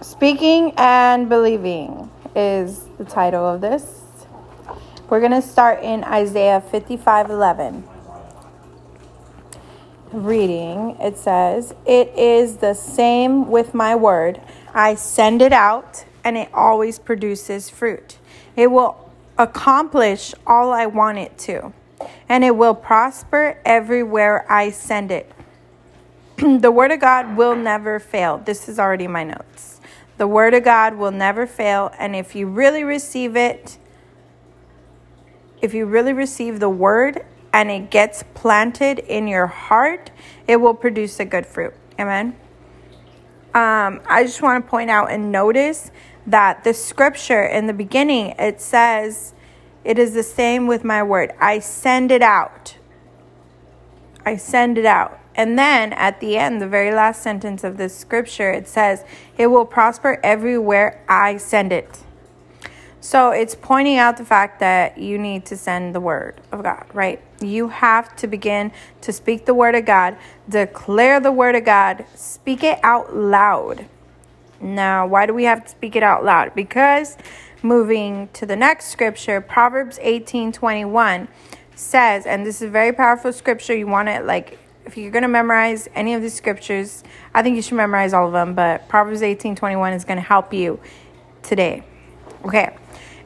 Speaking and Believing is the title of this. We're going to start in Isaiah 55 11. Reading, it says, It is the same with my word. I send it out, and it always produces fruit. It will accomplish all I want it to, and it will prosper everywhere I send it. the word of God will never fail. This is already my notes. The Word of God will never fail. And if you really receive it, if you really receive the Word and it gets planted in your heart, it will produce a good fruit. Amen. Um, I just want to point out and notice that the scripture in the beginning it says, It is the same with my word. I send it out. I send it out. And then at the end, the very last sentence of this scripture, it says, It will prosper everywhere I send it. So it's pointing out the fact that you need to send the word of God, right? You have to begin to speak the word of God, declare the word of God, speak it out loud. Now, why do we have to speak it out loud? Because moving to the next scripture, Proverbs 18 21 says, and this is a very powerful scripture, you want it like if you're going to memorize any of the scriptures, I think you should memorize all of them, but Proverbs 18 21 is going to help you today. Okay.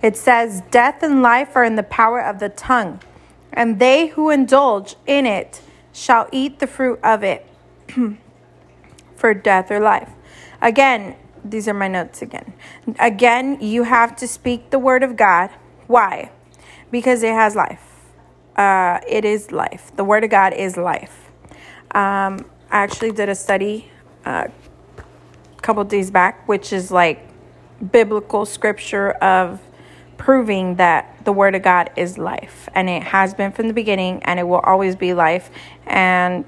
It says, Death and life are in the power of the tongue, and they who indulge in it shall eat the fruit of it for death or life. Again, these are my notes again. Again, you have to speak the word of God. Why? Because it has life. Uh, it is life. The word of God is life. Um, I actually did a study uh, a couple days back, which is like biblical scripture of proving that the word of God is life and it has been from the beginning and it will always be life and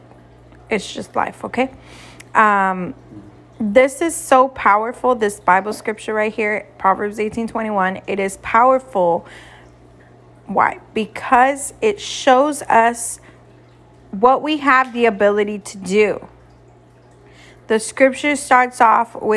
it's just life, okay? Um, this is so powerful this Bible scripture right here, Proverbs 18:21. It is powerful why? Because it shows us what we have the ability to do. The scripture starts off with